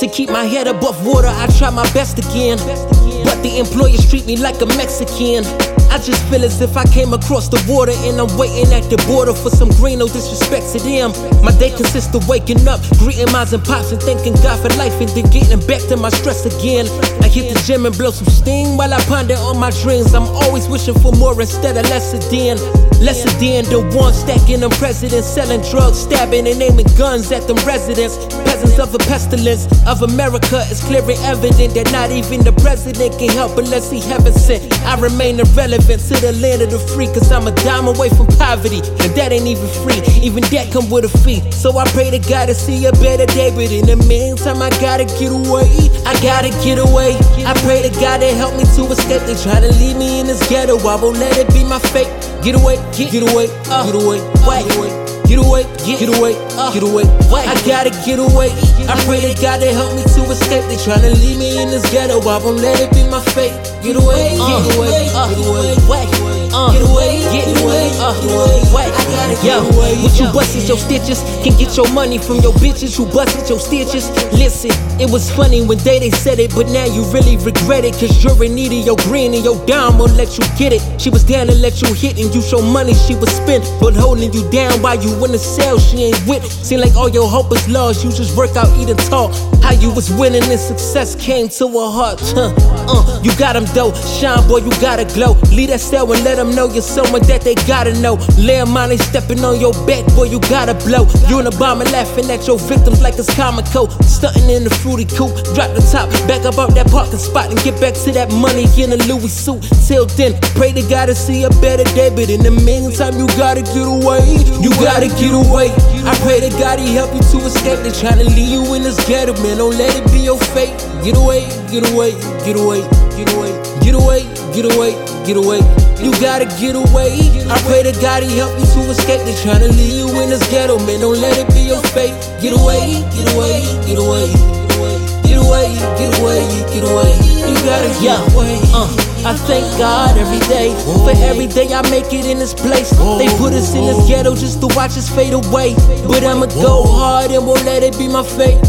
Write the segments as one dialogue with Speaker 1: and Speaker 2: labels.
Speaker 1: To keep my head above water, I try my best again. But the employers treat me like a Mexican. I just feel as if I came across the water and I'm waiting at the border for some green, no disrespect to them. My day consists of waking up, greeting moms and pops and thanking God for life and then getting back to my stress again. I hit the gym and blow some steam while I ponder on my dreams. I'm always wishing for more instead of lesser than. Lesser than the one stacking them presidents, selling drugs, stabbing and aiming guns at them residents. Peasants of the pestilence of America, it's clear and evident that not even the president can help unless he heaven sent. I remain irrelevant to the land of the free, cause I'm a dime away from poverty, and that ain't even free. Even that come with a fee. So I pray to God to see a better day, but in the meantime, I gotta get away. I gotta get away. I pray to God to help me to escape. They try to leave me in this ghetto, I won't let it be my fate. Get away, get, get away, uh, get away. Get away, get, away, get away, uh, get away. I gotta get away. I pray to God to help me to escape. They tryna leave me in this ghetto. I won't let it be my fate. Get away, uh, get away, uh, get away, wait. Uh, get away, get away, uh, get away, Yo. What you busted your stitches can get your money from your bitches who busted your stitches. Listen, it was funny when they they said it, but now you really regret it. Cause you're in need of your green and your dime won't let you get it. She was down to let you hit and you show money she was spent, but holding you down while you in the cell she ain't with. Seem like all your hope is lost. You just work out, eat and talk. How you was winning and success came to a heart. Huh. Uh, you got them though, shine boy, you gotta glow. Leave that cell and let them know you're someone that they gotta know. Lay mind, they stepping on your back, boy, you gotta blow. You in the bomb and laughing at your victims like it's comical. Stunting in the fruity coupe, drop the top, back up out that parking spot and get back to that money in a Louis suit. Till then, pray to God to see a better day, but in the meantime, you gotta get away. You gotta get away. I pray to God he help you to escape. They trying to leave you in this ghetto, man. Don't let it be your fate. Get away, get away, get away, get away, get away, get away, get away. You gotta get away. I pray to God he help you to escape. They tryna leave you in this ghetto, man. Don't let it be your fate. Get away, get away, get away, get away, get away, get away. You gotta get away. Uh. I thank God every day for every day I make it in this place. They put us in this ghetto just to watch us fade away. But I'ma go hard and won't let it be my fate.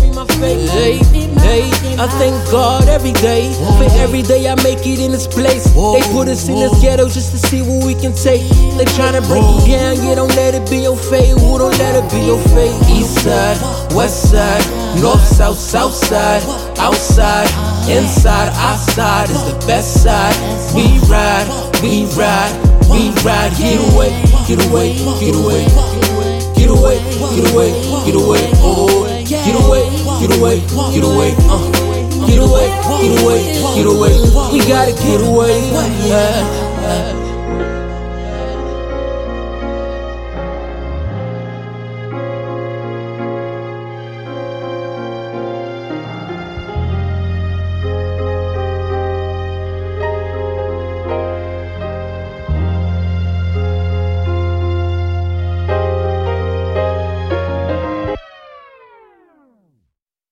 Speaker 1: Hey, hey, I thank God every day for every day I make it in this place. They put us in this ghetto just to see what we can take. They tryna break you down, yeah, don't let it be your fate. Who don't let it be your fate? East side, west side, north, south, south side, outside. Inside, outside is the best side. We ride, we ride, we ride. Get away, get away, get away, get away, get away, get away. Get away, get away, get away. Uh, get away, get away, get away. We gotta get away.